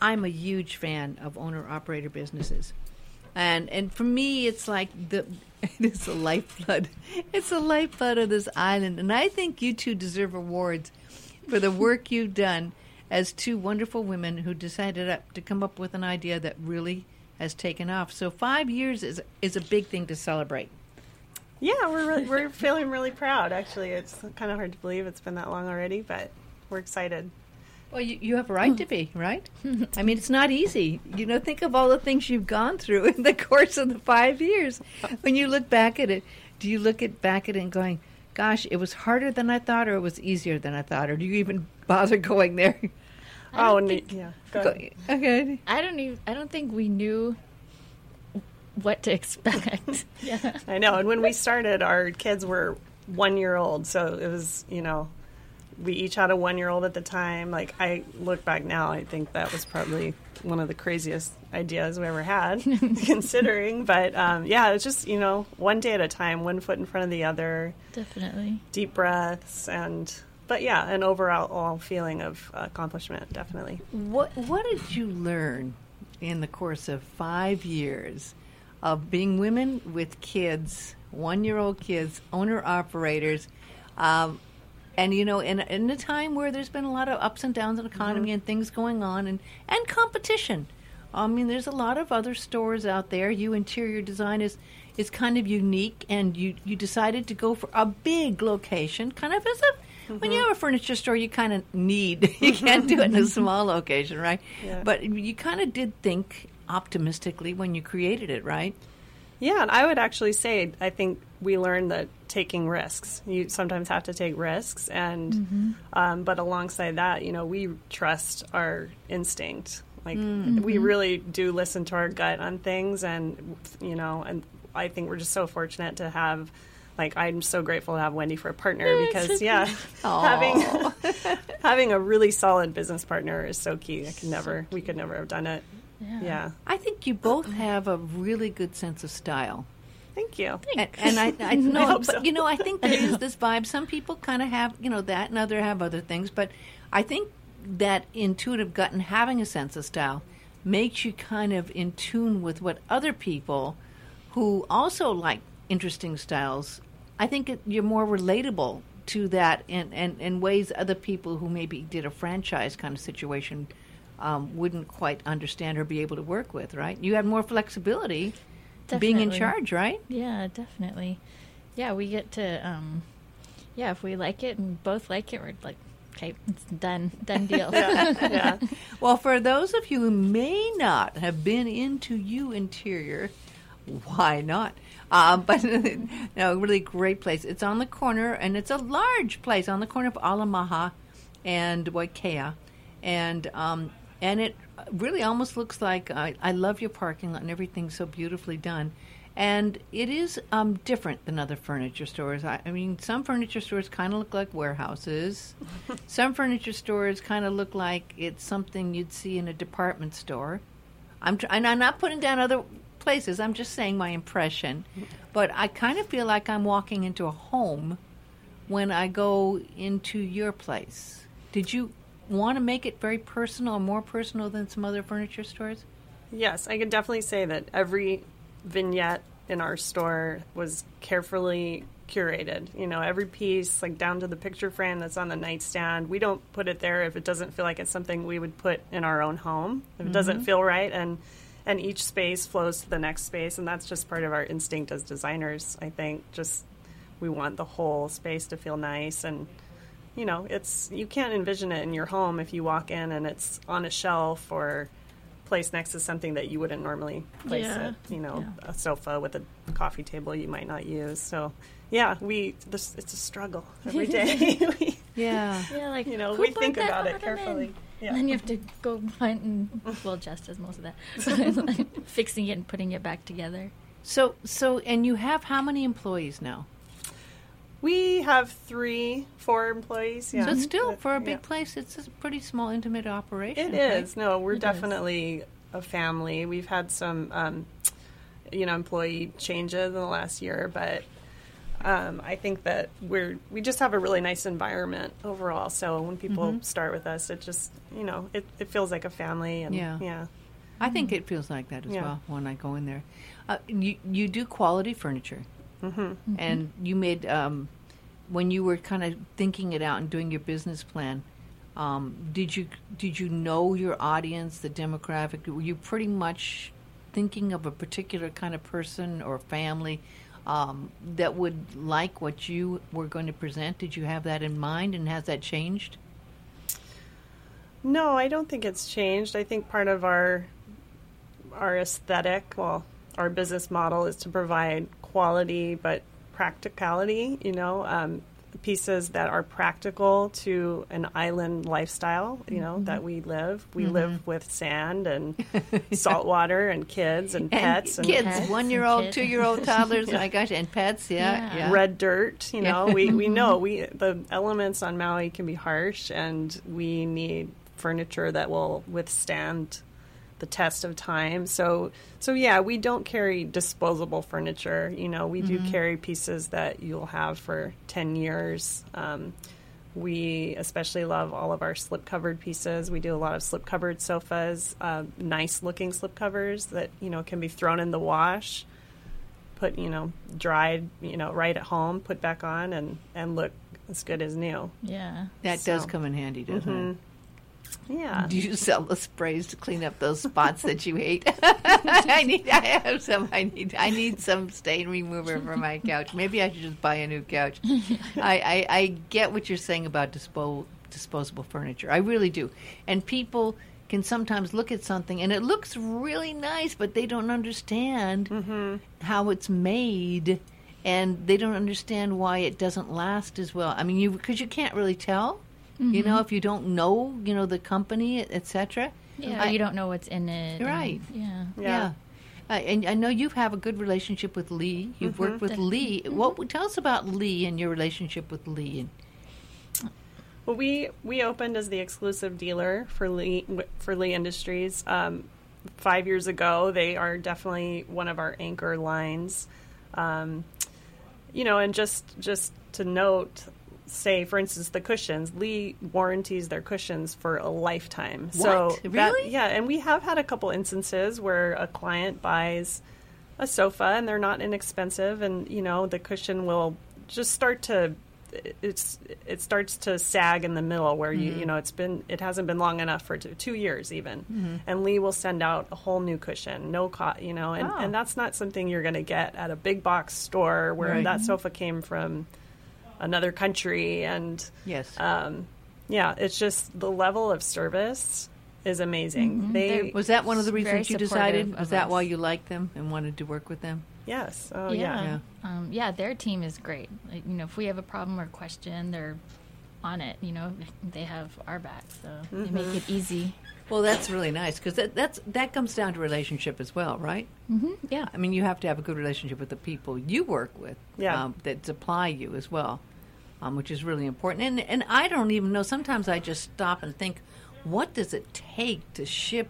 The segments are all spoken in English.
I'm a huge fan of owner operator businesses. And and for me it's like the it's a lifeblood. It's the lifeblood of this island. And I think you two deserve awards for the work you've done as two wonderful women who decided up to come up with an idea that really has taken off. So 5 years is is a big thing to celebrate. Yeah, we're really, we're feeling really proud. Actually, it's kind of hard to believe it's been that long already, but we're excited. Well, you, you have a right to be, right? I mean, it's not easy. You know, think of all the things you've gone through in the course of the five years. When you look back at it, do you look at back at it and going, "Gosh, it was harder than I thought, or it was easier than I thought," or do you even bother going there? Oh, and yeah. Go Go- ahead. okay. I don't even. I don't think we knew what to expect. yeah. I know. And when we started, our kids were one year old, so it was you know, we each had a one year old at the time. Like I look back now, I think that was probably one of the craziest ideas we ever had, considering. But um, yeah, it's just you know, one day at a time, one foot in front of the other, Definitely. deep breaths, and but yeah, an overall all feeling of accomplishment, definitely. What What did you learn in the course of five years of being women with kids, one year old kids, owner operators? Um, and you know, in, in a time where there's been a lot of ups and downs in the economy mm-hmm. and things going on, and, and competition. I mean, there's a lot of other stores out there. Hue Interior Design is is kind of unique, and you you decided to go for a big location, kind of as a when you have mm-hmm. a furniture store, you kind of need you can't do it in a mm-hmm. small location, right? Yeah. But you kind of did think optimistically when you created it, right? Yeah, and I would actually say I think we learn that taking risks. You sometimes have to take risks, and um, but alongside that, you know, we trust our instinct. Like we really do listen to our gut on things, and you know, and I think we're just so fortunate to have. Like I'm so grateful to have Wendy for a partner because yeah, having having a really solid business partner is so key. I could never, we could never have done it. Yeah. Yeah, I think you both have a really good sense of style. Thank you. And, and I, I know, hope but so. you know, I think there is this vibe. Some people kind of have, you know, that, and other have other things. But I think that intuitive gut and having a sense of style makes you kind of in tune with what other people who also like interesting styles. I think it, you're more relatable to that in, in, in ways other people who maybe did a franchise kind of situation um, wouldn't quite understand or be able to work with. Right? You have more flexibility. Being in charge, right? Yeah, definitely. Yeah, we get to. um Yeah, if we like it and both like it, we're like, okay, it's done, done deal. yeah. Well, for those of you who may not have been into Hue Interior, why not? Um, but no, really great place. It's on the corner, and it's a large place on the corner of Alamaha and Wakea, and um, and it really almost looks like I, I love your parking lot and everything's so beautifully done. And it is um, different than other furniture stores. I, I mean, some furniture stores kind of look like warehouses. some furniture stores kind of look like it's something you'd see in a department store. I'm tr- and I'm not putting down other places. I'm just saying my impression. But I kind of feel like I'm walking into a home when I go into your place. Did you want to make it very personal or more personal than some other furniture stores? Yes, I could definitely say that every vignette in our store was carefully curated. You know, every piece, like down to the picture frame that's on the nightstand, we don't put it there if it doesn't feel like it's something we would put in our own home. If it doesn't mm-hmm. feel right, and and each space flows to the next space, and that's just part of our instinct as designers. I think just we want the whole space to feel nice and you know, it's you can't envision it in your home if you walk in and it's on a shelf or placed next to something that you wouldn't normally place Yeah. it. You know, Yeah. a sofa with a coffee table you might not use. So, yeah, we this it's a struggle every day. we, Yeah. Yeah, like you know, we think about it carefully. Yeah. And then you have to go find and well, Jess does most of that, fixing it and putting it back together. So so and you have how many employees now? We have three, four employees. Yeah, So still for a big yeah. place. It's a pretty small, intimate operation. It right? is. No, we're It is. definitely a family. We've had some, um, you know, employee changes in the last year, but Um, I think that we're we just have a really nice environment overall. So when people Mm-hmm. start with us, it just you know it, it feels like a family. And Yeah. yeah, I think it feels like that as Yeah. well when I go in there. Uh, you you do quality furniture, hmm and you made um, when you were kind of thinking it out and doing your business plan. Um, did you did you know your audience, the demographic? Were you pretty much thinking of a particular kind of person or family um, that would like what you were going to present? Did you have that in mind, and has that changed? No, I don't think it's changed. I think part of our our aesthetic, well, our business model is to provide quality but practicality. You know, um, pieces that are practical to an island lifestyle. You know that we live. We live with sand and salt water and kids and, pets and kids, Pets one year old, kids. two year old toddlers. My gosh, and pets. Yeah, Yeah. yeah. red dirt. You Yeah. know, we, we know we the elements on Maui can be harsh, and we need furniture that will withstand the test of time. So so yeah, we don't carry disposable furniture. You know, we do carry pieces that you'll have for ten years. Um, we especially love all of our slip covered pieces. We do a lot of slip covered sofas, uh, nice looking slip covers that you know can be thrown in the wash put you know dried you know right at home put back on and and look as good as new Yeah. That does come in handy, doesn't yeah it? Do you sell the sprays to clean up those spots that you hate? I need. I have some. I need. I need some stain remover for my couch. Maybe I should just buy a new couch. I, I, I get what you're saying about dispo, disposable furniture. I really do. And people can sometimes look at something and it looks really nice, but they don't understand mm-hmm. how it's made, and they don't understand why it doesn't last as well. I mean, you because you can't really tell. You know, if you don't know, you know, the company, etc. Yeah. I- you don't know what's in it. and- Right. yeah. Yeah. Yeah. Uh, and I know you have a good relationship with Lee. You've worked with Lee. What tell us about Lee and your relationship with Lee? And well we we opened as the exclusive dealer for lee for lee industries um, five years ago they are definitely one of our anchor lines um, you know and just just to note say for instance the cushions lee warranties their cushions for a lifetime so What? that- Really? yeah and we have had a couple instances where a client buys a sofa and they're not inexpensive and you know the cushion will just start to it's it starts to sag in the middle where you Mm-hmm. you know it's been it hasn't been long enough for two, two years even and lee will send out a whole new cushion no cost you know and, Oh. and that's not something you're going to get at a big box store where Right. that sofa came from another country and yes, um, yeah it's just the level of service is amazing they They're- was that one of the reasons you decided? of Was that us. why you liked them and wanted to work with them? yes oh yeah. yeah, Um, yeah, their team is great. Like, you know, if we have a problem or question, they're on it. You know, they have our back, so they make it easy. Well, that's really nice because that, that's that comes down to relationship as well, right? hmm Yeah. I mean, you have to have a good relationship with the people you work with, Yeah. um, that supply you as well, um, which is really important. And and I don't even know. Sometimes I just stop and think, what does it take to ship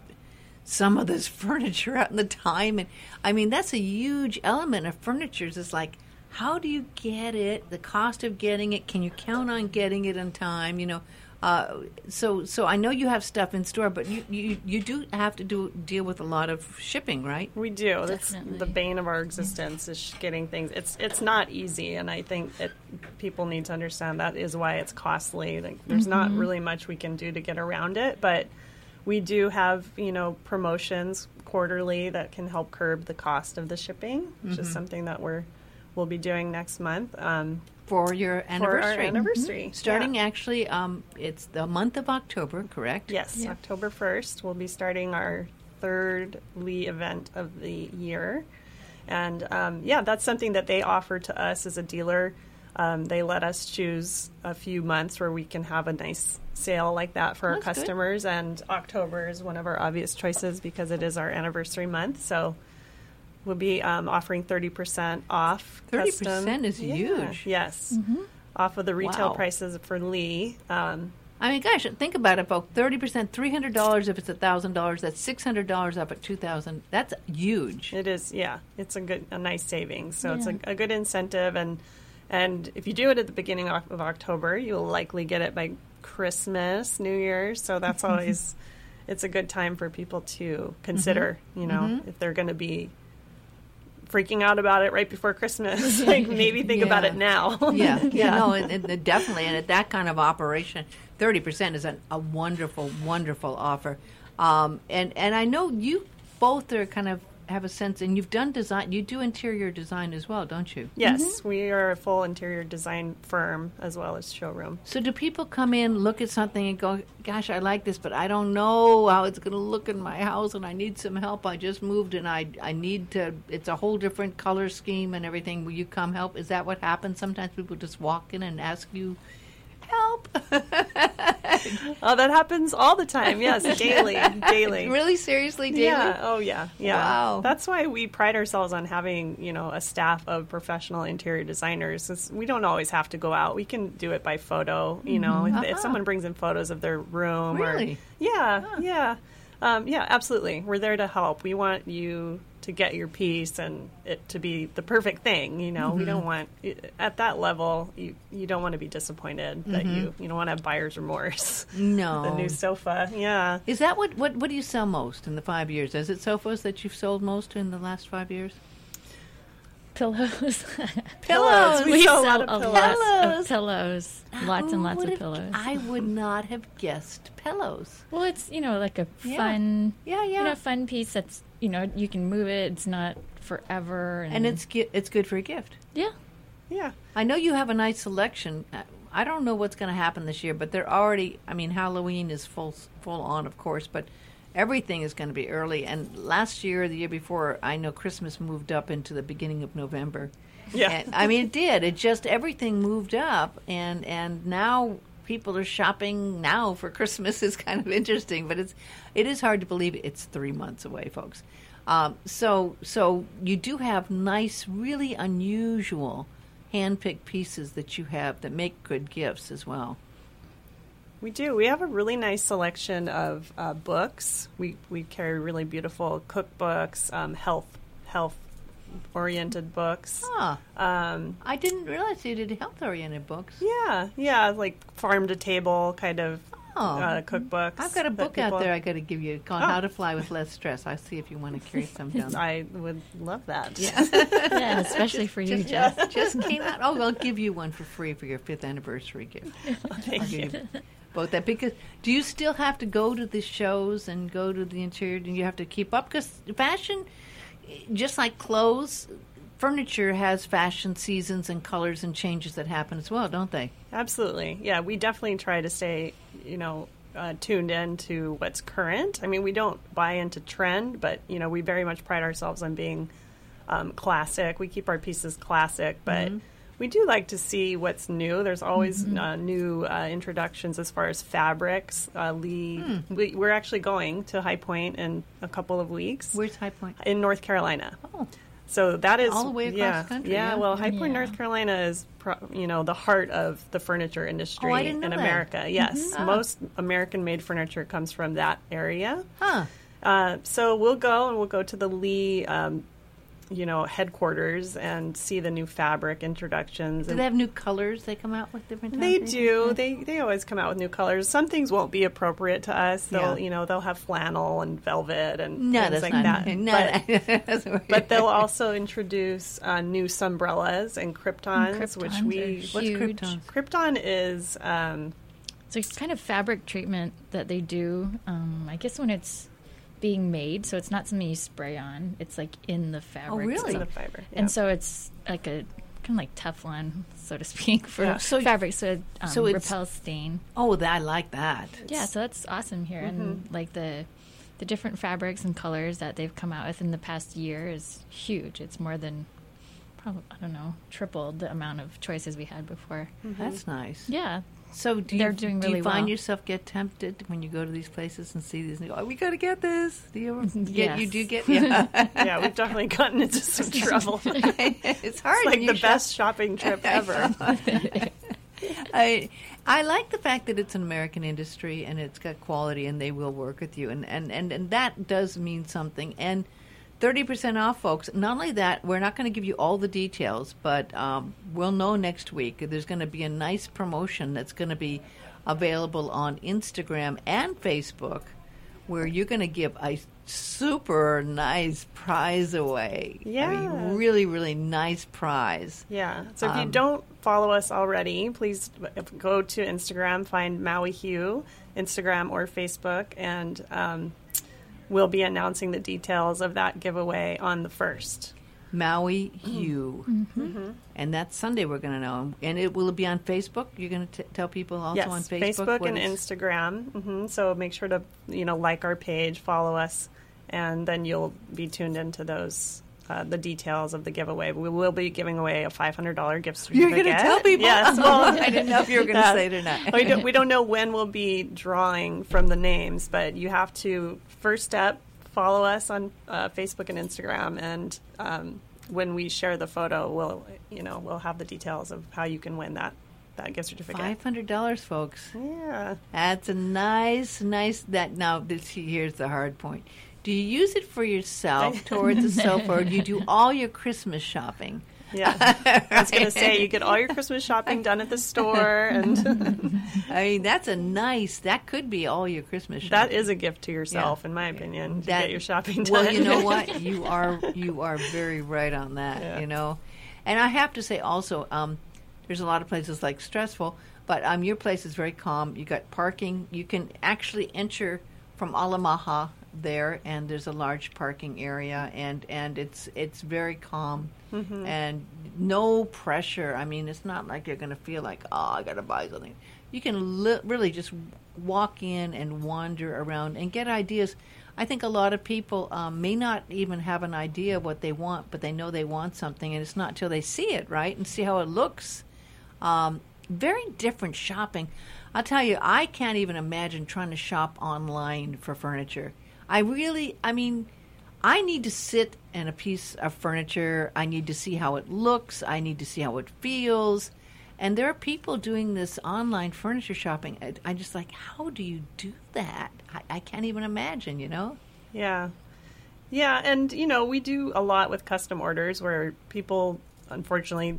some of this furniture out in the time? And I mean, that's a huge element of furniture. Is like, how do you get it? The cost of getting it? Can you count on getting it in time? You know. Uh, so, so I know you have stuff in store, but you, you, you do have to do deal with a lot of shipping, right? We do. That's Definitely. the bane of our existence is getting things. It's it's not easy, and I think it, people need to understand that is why it's costly. Like, there's not really much we can do to get around it, but we do have you know promotions quarterly that can help curb the cost of the shipping, which is something that we're we'll be doing next month um, for your anniversary. for our anniversary. Mm-hmm. Starting Yeah. actually, um, it's the month of October, correct? Yes, Yeah. October 1st, we'll be starting our third Lee event of the year. And um, yeah, that's something that they offer to us as a dealer. Um, they let us choose a few months where we can have a nice sale like that for our That's good. customers. And October is one of our obvious choices because it is our anniversary month. So we'll be um, offering 30% off. 30% custom- is Yeah, huge. Yes. Off of the retail Wow. prices for Lee. Um, I mean, gosh, think about it, folks. Thirty percent, three hundred dollars. If it's thousand dollars, that's six hundred dollars up at two thousand. That's huge. It is, yeah. It's a good, a nice savings. So it's a, a good incentive, and And if you do it at the beginning of of October, you'll likely get it by Christmas, New Year's. So that's always it's a good time for people to consider, you know, if they're going to be freaking out about it right before Christmas, like maybe think about it now. yeah, yeah, no, and, and definitely, and at that kind of operation, thirty percent is an, a wonderful, wonderful offer. Um, and and I know you both are kind of have a sense, and you've done design. You do interior design as well, don't you? Yes, mm-hmm. we are a full interior design firm as well as showroom. So do people come in, look at something, and go, "Gosh, I like this, but I don't know how it's going to look in my house, and I need some help. I just moved, and I I need to. It's a whole different color scheme and everything. Will you come help?" Is that what happens? Sometimes people just walk in and ask you help. Oh, that happens all the time. Yes, daily, daily. really seriously, daily. Yeah. Oh, yeah. Yeah. Wow. That's why we pride ourselves on having, you know, a staff of professional interior designers. It's, we don't always have to go out. We can do it by photo. You know, if, if Uh-huh. someone brings in photos of their room, Really? or yeah, yeah, um, yeah, absolutely. We're there to help. We want you to get your piece and it to be the perfect thing. You know, we mm-hmm. don't want at that level. You you don't want to be disappointed that you mm-hmm. you don't want to have buyer's remorse. No. the new sofa, yeah. Is that what, what what do you sell most in the five years? Is it sofas that you've sold most in the last five years? Pillows. Pillows. We we sell sell a lot of pillows. lot of pillows. Lots and lots would of have- pillows. I would not have guessed pillows. Well, it's you know like a Yeah. fun, Yeah, yeah. you know, fun piece that's you know you can move it. It's not forever, and, And it's gi- it's good for a gift. yeah. Yeah. I know you have a nice selection. I don't know what's going to happen this year, but they're already. I mean, Halloween is full full on, of course, but everything is going to be early. And last year, the year before, I know Christmas moved up into the beginning of November. Yeah. And, I mean, it did. It just everything moved up, and and now people are shopping now for Christmas. is kind of interesting, but it's it is hard to believe it's three months away, folks. Um, so so you do have nice, really unusual hand-picked pieces that you have that make good gifts as well. We do. We have a really nice selection of uh, books. We we carry really beautiful cookbooks, um, health health oriented books. Ah, Um, I didn't realize you did health-oriented books. yeah, yeah, like farm to table kind of Oh. uh, cookbooks. I've got a that book out there I got to give you called Oh. How to Fly with Less Stress. I'll see if you want to carry some down. I would love that. Yeah, especially for you, just, Jeff. just came out. Oh, I'll give you one for free for your fifth anniversary gift. Thank I'll you. give you both that because do you still have to go to the shows and go to the interior? Do you have to keep up? Because fashion, just like clothes, furniture has fashion seasons and colors and changes that happen as well, don't they? Absolutely. Yeah, we definitely try to stay, you know, uh, tuned in to what's current. I mean, we don't buy into trend, but, you know, we very much pride ourselves on being um, classic. We keep our pieces classic, but we do like to see what's new. There's always uh, new uh, introductions as far as fabrics. Uh, Lee, we, we're actually going to High Point in a couple of weeks Where's High Point? in North Carolina. Oh, So that is All the way across yeah, the country, Yeah, yeah. well, High Point, Yeah. North Carolina is pro- you know the heart of the furniture industry Oh, I didn't know in that. America. Yes, Ah. most American-made furniture comes from that area. huh. Uh, so we'll go and we'll go to the Lee, um, you know, headquarters and see the new fabric introductions. Do and they have new colors they come out with different times? they do. They they always come out with new colors. Some things won't be appropriate to us. They'll Yeah. you know they'll have flannel and velvet and No, things like not. that. No, But- that but they'll also introduce uh, new Sunbrellas and Cryptons, which Cryptons we. What's huge. Crypton? Crypton is um, So it's kind of fabric treatment that they do. Um, I guess when it's being made, so it's not something you spray on. It's like in the fabric. Oh, really? in So- the fiber. yeah. And so it's like a kind of like Teflon, so to speak, for Yeah. So- fabric. So it um, so repels stain. oh, that, I like that. Yeah, so that's awesome here, and like the the different fabrics and colors that they've come out with in the past year is huge. It's more than probably I don't know tripled the amount of choices we had before. That's nice. Yeah, So do you, They're doing do you find well. yourself get tempted when you go to these places and see these? And go, oh, we got to get this. Do you ever get? Yes. You do get? Yeah. yeah, we've definitely gotten into some trouble. it's it's hard. like the shop- best shopping trip ever. I I like the fact that it's an American industry and it's got quality and they will work with you and and and, and that does mean something and 30% off, folks. Not only that, we're not going to give you all the details, but um, we'll know next week. There's going to be a nice promotion that's going to be available on Instagram and Facebook where you're going to give a super nice prize away. I Yeah. mean, really, really nice prize. Yeah. So if you Um, don't follow us already, please go to Instagram, find Maui Hue, Instagram or Facebook, and um, we'll be announcing the details of that giveaway on the first. Maui Hue. Mm-hmm. And that's Sunday we're going to know. And it will it be on Facebook? You're going to tell people also yes, on Facebook? Facebook and it's- Instagram. hmm So make sure to you know like our page, follow us, and then you'll be tuned into those. Uh, the details of the giveaway. We will be giving away a five hundred dollar gift certificate. You're going to tell people? Yes. Well, I didn't know if you were going to say it or not. we, don't, we don't know when we'll be drawing from the names, but you have to first step follow us on uh, Facebook and Instagram, and um, when we share the photo, we'll you know we'll have the details of how you can win that that gift certificate. Five hundred dollars, folks. Yeah. That's a nice, nice. That now, this here's the hard point. Do you use it for yourself towards the sofa, or do you do all your Christmas shopping? Yeah, I was going to say you get all your Christmas shopping done at the store, and I mean, that's a nice. That could be all your Christmas shopping. that is a gift to yourself, Yeah. in my opinion. To That- get your shopping done. Well, you know what? You are you are very right on that. Yeah. You know, and I have to say also, um, there's a lot of places like stressful, but um, your place is very calm. You got parking. You can actually enter from Alamaha there, and there's a large parking area, and and it's it's very calm. Mm-hmm. And no pressure. I mean, it's not like you're going to feel like, oh, I got to buy something. You can li- really just walk in and wander around and get ideas. I think a lot of people um, may not even have an idea of what they want, but they know they want something, and it's not till they see it, right, and see how it looks. Um, very different shopping. I'll tell you, I can't even imagine trying to shop online for furniture. I really, I mean, I need to sit in a piece of furniture. I need to see how it looks. I need to see how it feels. And there are people doing this online furniture shopping. I, just like, how do you do that? I, I can't even imagine, you know? Yeah. Yeah, and you know, we do a lot with custom orders where people unfortunately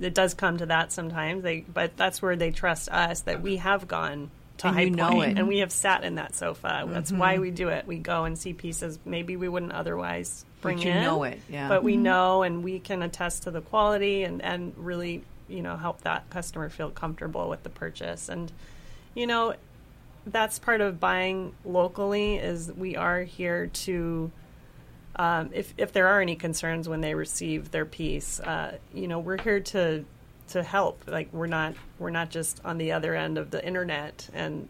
it does come to that sometimes. They but that's where they trust us that we have gone to And High you know Point it. Mm-hmm. and we have sat in that sofa. That's why we do it. We go and see pieces maybe we wouldn't otherwise bring But you in. know it, yeah. But we know and we can attest to the quality and and really, you know, help that customer feel comfortable with the purchase and you know, that's part of buying locally is we are here to um, if if there are any concerns when they receive their piece uh, you know we're here to to help like we're not we're not just on the other end of the internet and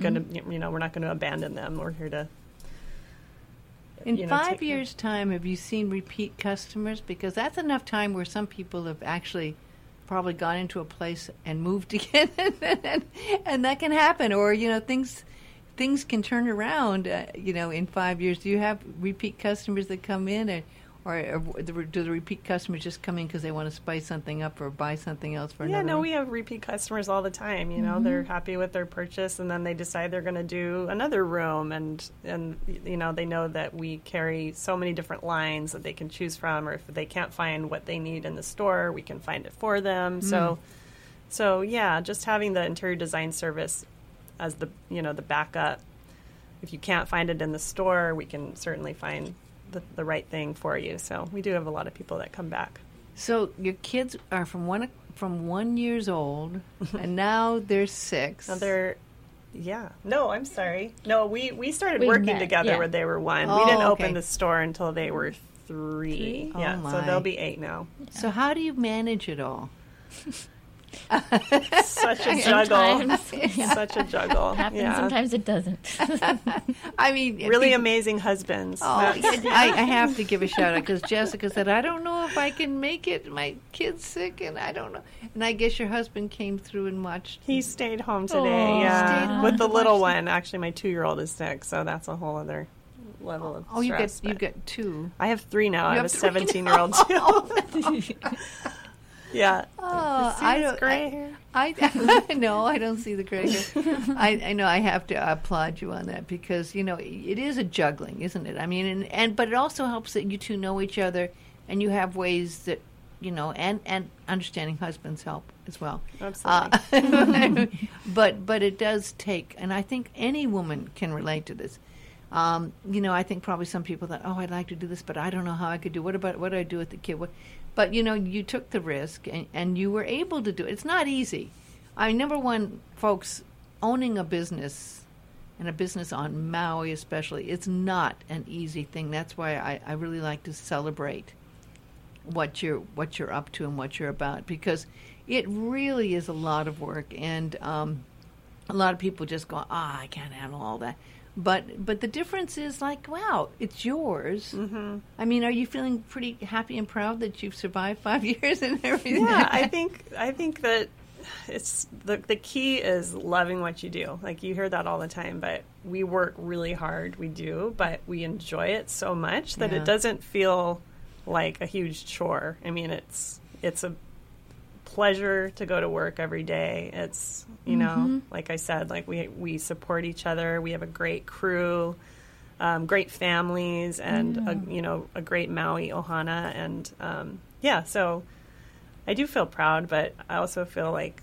gonna you know we're not going to abandon them we're here to In you know, five care- years' time, have you seen repeat customers? Because that's enough time where some people have actually probably gone into a place and moved again, and, and that can happen. Or you know, things things can turn around. Uh, you know, in five years, do you have repeat customers that come in, or or, uh, or do the repeat customers just come in because they want to spice something up or buy something else for another. yeah no we have repeat customers all the time you know they're mm-hmm. happy with their purchase and then they decide they're going to do another room and and you know they know that we carry so many different lines that they can choose from or if they can't find what they need in the store we can find it for them. So mm. so yeah just having the interior design service as the you know the backup. If you can't find it in the store we can certainly find the, the right thing for you so we do have a lot of people that come back So your kids are from one from one years old, and now they're six. Now they're, yeah. No, I'm sorry. No, we we started We working met, together yeah. when they were one. Oh, we didn't oh, okay. open the store until they were three. Three? Oh, Yeah, so they'll be eight now. So how do you manage it all? Such a juggle. Yeah, Such a juggle. happens. yeah. Sometimes it doesn't. I mean, Really people- amazing husbands. Oh, I, I have to give a shout out because Jessica said, "I don't know if I can make it. My kid's sick, and I don't know." And I guess your husband came through and watched. he stayed home today. Oh, yeah, home with the little watch one. Actually, my two-year-old is sick, so that's a whole other level of Oh, you get you get two. I have three now. I You have a have now. 17-year-old too. Yeah. Oh, I don't. gray I, hair? I no, I don't see the gray hair. I, I know I have to applaud you on that because you know it is a juggling, isn't it? I mean, and, and but it also helps that you two know each other and you have ways that you know, and and understanding husbands help as well. Absolutely. Uh, but but it does take, and I think any woman can relate to this. Um, you know, I think probably some people thought, oh, I'd like to do this, but I don't know how I could do. What about what do I do with the kid? What? But you know, you took the risk, and, and you were able to do it. It's not easy. I number one, folks, owning a business and a business on Maui, especially, it's not an easy thing. That's why I, I really like to celebrate what you're what you're up to and what you're about because it really is a lot of work and um, a lot of people just go ah I can't handle all that but but the difference is like wow it's yours mm-hmm. I mean are you feeling pretty happy and proud that you've survived five years and everything yeah, I think I think that it's the the key is loving what you do. Like you hear that all the time, but we work really hard. We do, but we enjoy it so much that Yeah. it doesn't feel like a huge chore. I mean, it's it's a pleasure to go to work every day. It's you know, like I said, like we we support each other. We have a great crew. Um, great families and a, you know a great Maui ohana and um, yeah so I do feel proud, but I also feel like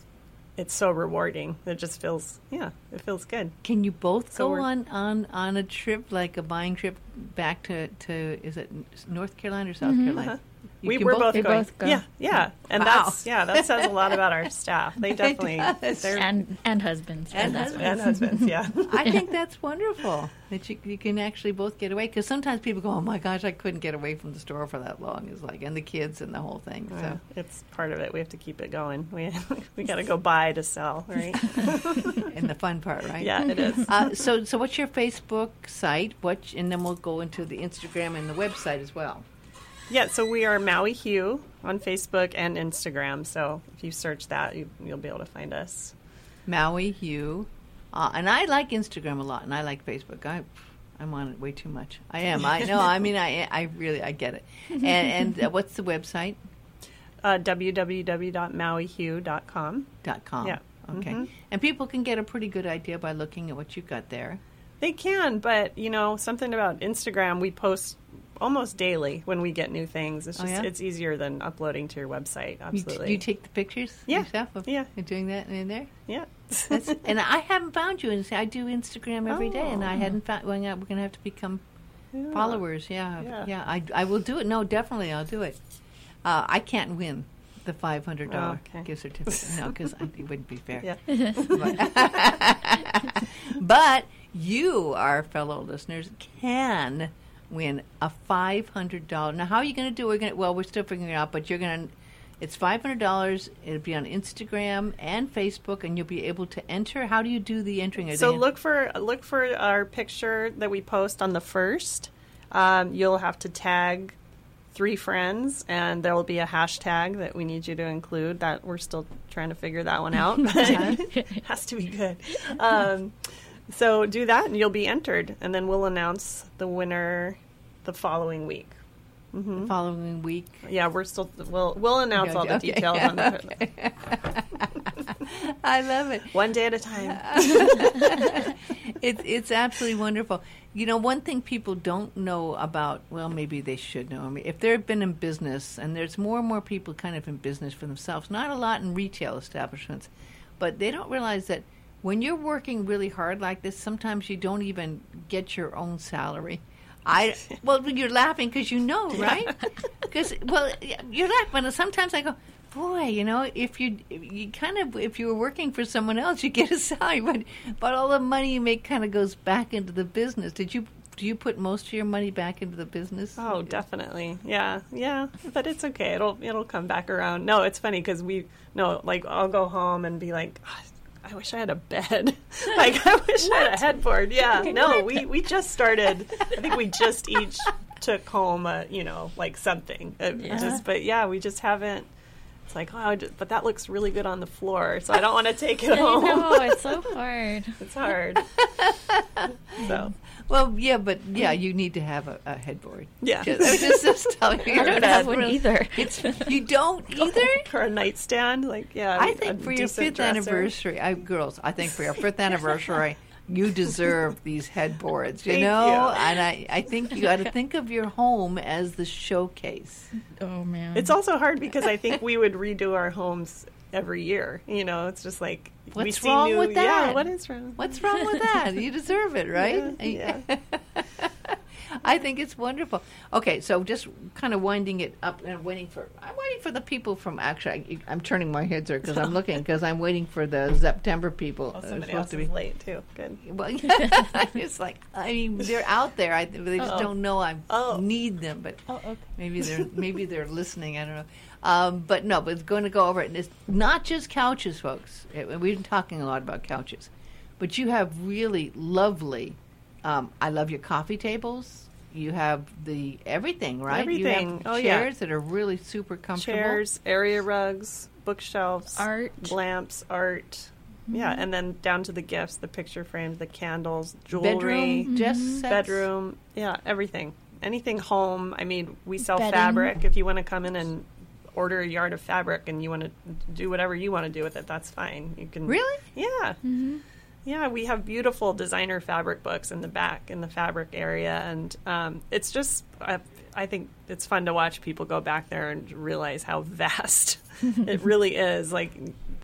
it's so rewarding. It just feels, yeah, it feels good. Can you both So go on, on, on a trip, like a buying trip back to, to is it North Carolina or South Carolina? You we were both, They going. both go. Yeah, yeah, and Wow. that's yeah, that says a lot about our staff. They definitely and and husbands. And That's- and husbands. Yeah, I think that's wonderful that you, you can actually both get away. Because sometimes people go, "Oh my gosh, I couldn't get away from the store for that long." It's like, and the kids and the whole thing. Yeah, So, it's part of it. We have to keep it going. We we got to go buy to sell, right? and the fun part, right? yeah, it is. Uh, so, so what's your Facebook site? What, and then we'll go into the Instagram and the website as well. Yeah, so we are Maui Hue on Facebook and Instagram. So if you search that, you, you'll be able to find us. Maui Hue, uh, and I like Instagram a lot, and I like Facebook. I, I'm on it way too much. I am. I know. I mean, I, I really, I get it. And, and uh, what's the website? Uh, www.mauihue.com. Dot com. Yeah. Okay. Mhm. And people can get a pretty good idea by looking at what you've got there. They can, but you know something about Instagram. We post almost daily when we get new things. It's Oh, just yeah? it's easier than uploading to your website. You, Absolutely. t- you take the pictures Yeah. yourself of Yeah. doing that in there? yeah. That's, and I haven't found you. And I do Instagram every day, and I Oh. hadn't found. Well, yeah, we're going to have to become Yeah. followers. Yeah, Yeah. yeah. I, I will do it. No, definitely, I'll do it. Uh, I can't win the five hundred dollar Oh, okay. gift certificate. No, because it wouldn't be fair. Yeah. But, but you, our fellow listeners, can win a five hundred dollar. Now, how are you going to do? it? We're going. Well, we're still figuring it out, but you're going to. It's five hundred dollars. It'll be on Instagram and Facebook, and you'll be able to enter. How do you do the entering? So look for look for our picture that we post on the first. Um, you'll have to tag three friends, and there will be a hashtag that we need you to include. That we're still trying to figure that one out. but it has to be good. Um, so do that, and you'll be entered, and then we'll announce the winner the following week. the following week. Yeah, we're still we'll we'll announce all the Okay. details on the I love it. one day at a time. It's it's absolutely wonderful. You know, one thing people don't know about, well, maybe they should know. I mean, if they've been in business, and there's more and more people kind of in business for themselves, not a lot in retail establishments, but they don't realize that when you're working really hard like this, sometimes you don't even get your own salary. I well, you're laughing because you know, right? Because well, you're laughing. Sometimes I go, boy, you know, if you you kind of if you were working for someone else, you get a salary, but but all the money you make kind of goes back into the business. Did you do you put most of your money back into the business? Oh, definitely. Yeah, yeah. But it's okay. It'll it'll come back around. No, it's funny because we no like I'll go home and be like. "Ah, I wish I had a bed. like I wish I had a headboard. Yeah. No, we we just started. I think we just each took home a, you know, like something. Uh, Yeah. Just but yeah, we just haven't It's like, oh, just- but that looks really good on the floor, so I don't want to take it home. know it's so hard. It's hard. so Well, yeah, but yeah, you need to have a, a headboard. Yeah. Just, I was just, just telling you. I don't have one really- either. It's, you don't either? for a nightstand, like yeah, I think for your fifth dresser. anniversary, I, girls, I think for your fifth anniversary, you deserve these headboards, you Thank know? you. And I, I think you got to think of your home as the showcase. Oh man. It's also hard because I think we would redo our homes every year. You know, it's just like What's wrong new, with Yeah, that? what is wrong? What's wrong with that? You deserve it, right? Yeah, I think it's wonderful. Okay, so just kind of winding it up and waiting for. I'm waiting for the people from. Actually, I, I'm turning my head here because I'm looking because I'm waiting for the September people. Oh, somebody supposed else to be is late too. Good. Well, it's like I mean they're out there. I, they just Uh-oh. don't know I Oh. need them, but Oh, okay. maybe they're maybe they're listening. I don't know. Um, but no, but it's going to go over it. And it's not just couches, folks. It- we've been talking a lot about couches, but you have really lovely. Um, I love your coffee tables. You have the everything, right? You Everything. have Oh, yeah. chairs that are really super comfortable. Chairs, area rugs, bookshelves, Art. lamps, art. Yeah, Mm-hmm. and then down to the gifts, the picture frames, the candles, jewelry, bedroom, just sets. bedroom. Yeah, everything. Anything home. I mean, we sell Bedding. fabric. If you want to come in and order a yard of fabric and you want to do whatever you want to do with it, that's fine. You can Really? Yeah. Mm-hmm. Yeah, we have beautiful designer fabric books in the back in the fabric area, and um, it's just I, I think it's fun to watch people go back there and realize how vast it really is. Like,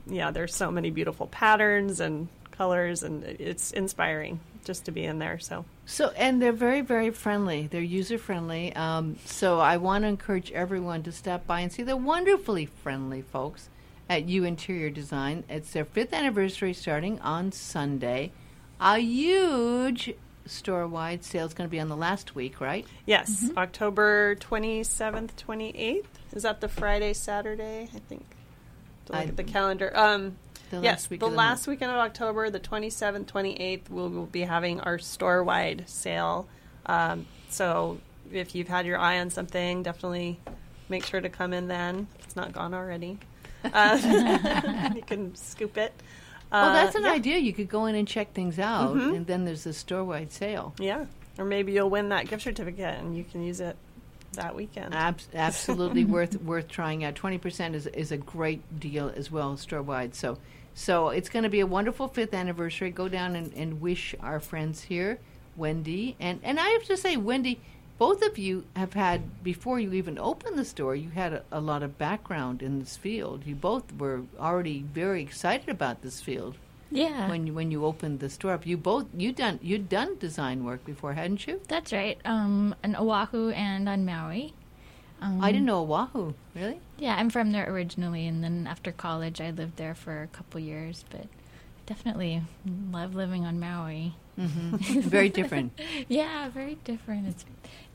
yeah, there's so many beautiful patterns and colors, and it's inspiring just to be in there. So So, and they're very, very friendly. They're user friendly. Um, so, I want to encourage everyone to stop by and see the wonderfully friendly folks at Hue Interior Design. It's their fifth anniversary starting on Sunday. A huge store wide sale is going to be on the last week, right? yes, October 27th, 28th. Is that the Friday, Saturday? I think. To look I- at the calendar. Um, The yes, last week the the last weekend of October, the 27th, 28th, we'll, we'll be having our store wide sale. Um, so if you've had your eye on something, definitely make sure to come in then. If it's not gone already. Uh, you can scoop it. well, Uh, that's an yeah. idea. You could go in and check things out, Mhm. and then there's a store wide sale. Yeah. Or maybe you'll win that gift certificate and you can use it that weekend. Abs- absolutely worth worth trying out. Twenty percent is is a great deal as well, store wide. So so it's going to be a wonderful fifth anniversary. Go down and, and wish our friends here, Wendy and and I have to say, Wendy, both of you have had before you even opened the store. You had a, a lot of background in this field. You both were already very excited about this field yeah. when you when you opened the store up. You both you done you'd done design work before, hadn't you? That's right. Um, on Oahu and on Maui. Um, I didn't know Oahu. Really? Yeah, I'm from there originally, and then after college, I lived there for a couple years. But definitely love living on Maui. hmm Very different. Yeah, very different. It's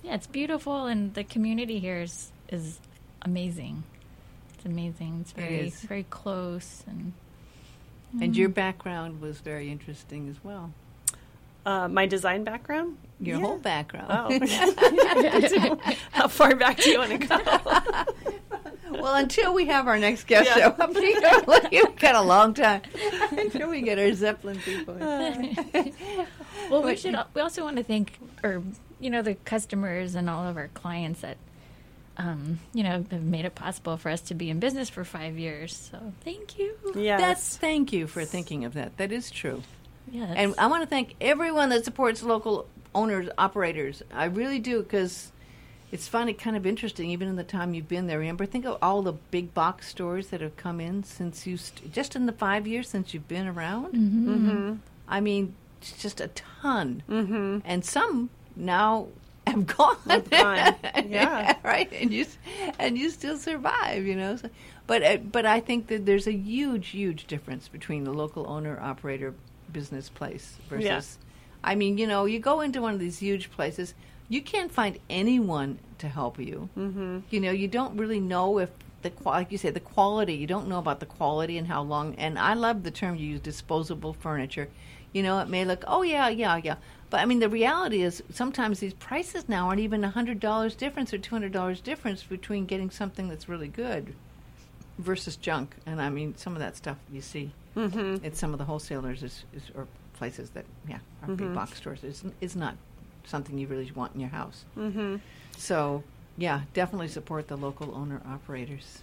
yeah, it's beautiful, and the community here is is amazing. It's amazing. It's very is. very close, and And your background was very interesting as well. Uh, my design background? Your Yeah. whole background. Oh. How far back do you want to go? well, until we have our next guest Yeah. show up, you know, we've got a long time until we get our Zeppelin people. in. well, we should. We also want to thank, or you know, the customers and all of our clients that. Um, you know, have made it possible for us to be in business for five years. So thank you. Yes. That's thank you for thinking of that. That is true. Yes. And I want to thank everyone that supports local owners, operators. I really do because it's funny, kind of interesting, even in the time you've been there. Amber. think of all the big box stores that have come in since you, st- just in the five years since you've been around. Mm-hmm. I mean, it's just a ton. Mm-hmm. And some now have gone. Have gone, yeah. right. And you, and you still survive, you know. So, but uh, but I think that there's a huge, huge difference between the local owner operator business place versus. Yeah. I mean, you know, you go into one of these huge places, you can't find anyone to help you. Mm-hmm. You know, you don't really know if the like you say the quality. You don't know about the quality and how long. And I love the term you use, disposable furniture. You know, it may look, oh yeah, yeah, yeah, but I mean, the reality is sometimes these prices now aren't even a hundred dollars difference or two hundred dollars difference between getting something that's really good. versus junk. And I mean, some of that stuff you see Mm-hmm. at some of the wholesalers is, is or places that yeah are Mm-hmm. big box stores is is not something you really want in your house. Mm-hmm. So yeah, definitely support the local owner operators.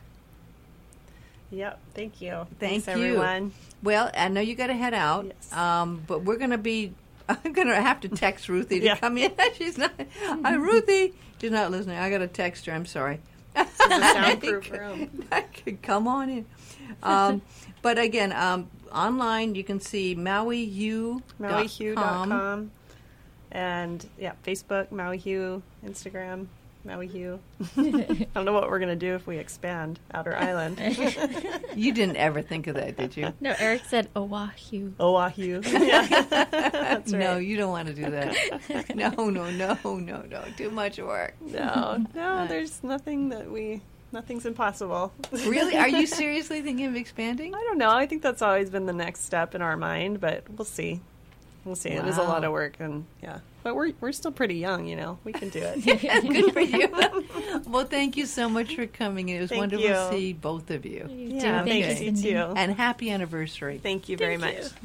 Yep. Thank you. Thank Thanks, you. everyone. Well, I know you got to head out, Yes. um, but we're going to be. I'm going to have to text Ruthie to Yeah. come in. She's not. Hi, Ruthie. She's not listening. I got to text her. I'm sorry. This is a soundproof room. I could come on in. Um, but again, um, online you can see MauiHue. MauiHue.com. And yeah, Facebook, Maui Hue, Instagram, Maui Hue. I don't know what we're going to do if we expand Outer Island. You didn't ever think of that, did you? No, Eric said Oahu. Oahu. Yeah. That's right. No, you don't want to do that. no, no, no, no, no. Too much work. No, no, there's nothing that we, nothing's impossible. Really? Are you seriously thinking of expanding? I don't know. I think that's always been the next step in our mind, but we'll see. We'll see. It is a lot of work, and yeah, but we're we're still pretty young, you know. We can do it. Good for you. well, thank you so much for coming. It was Thank wonderful you. to see both of you. You yeah, too. thank Okay. you too. And happy anniversary. Thank you very Thank much. you.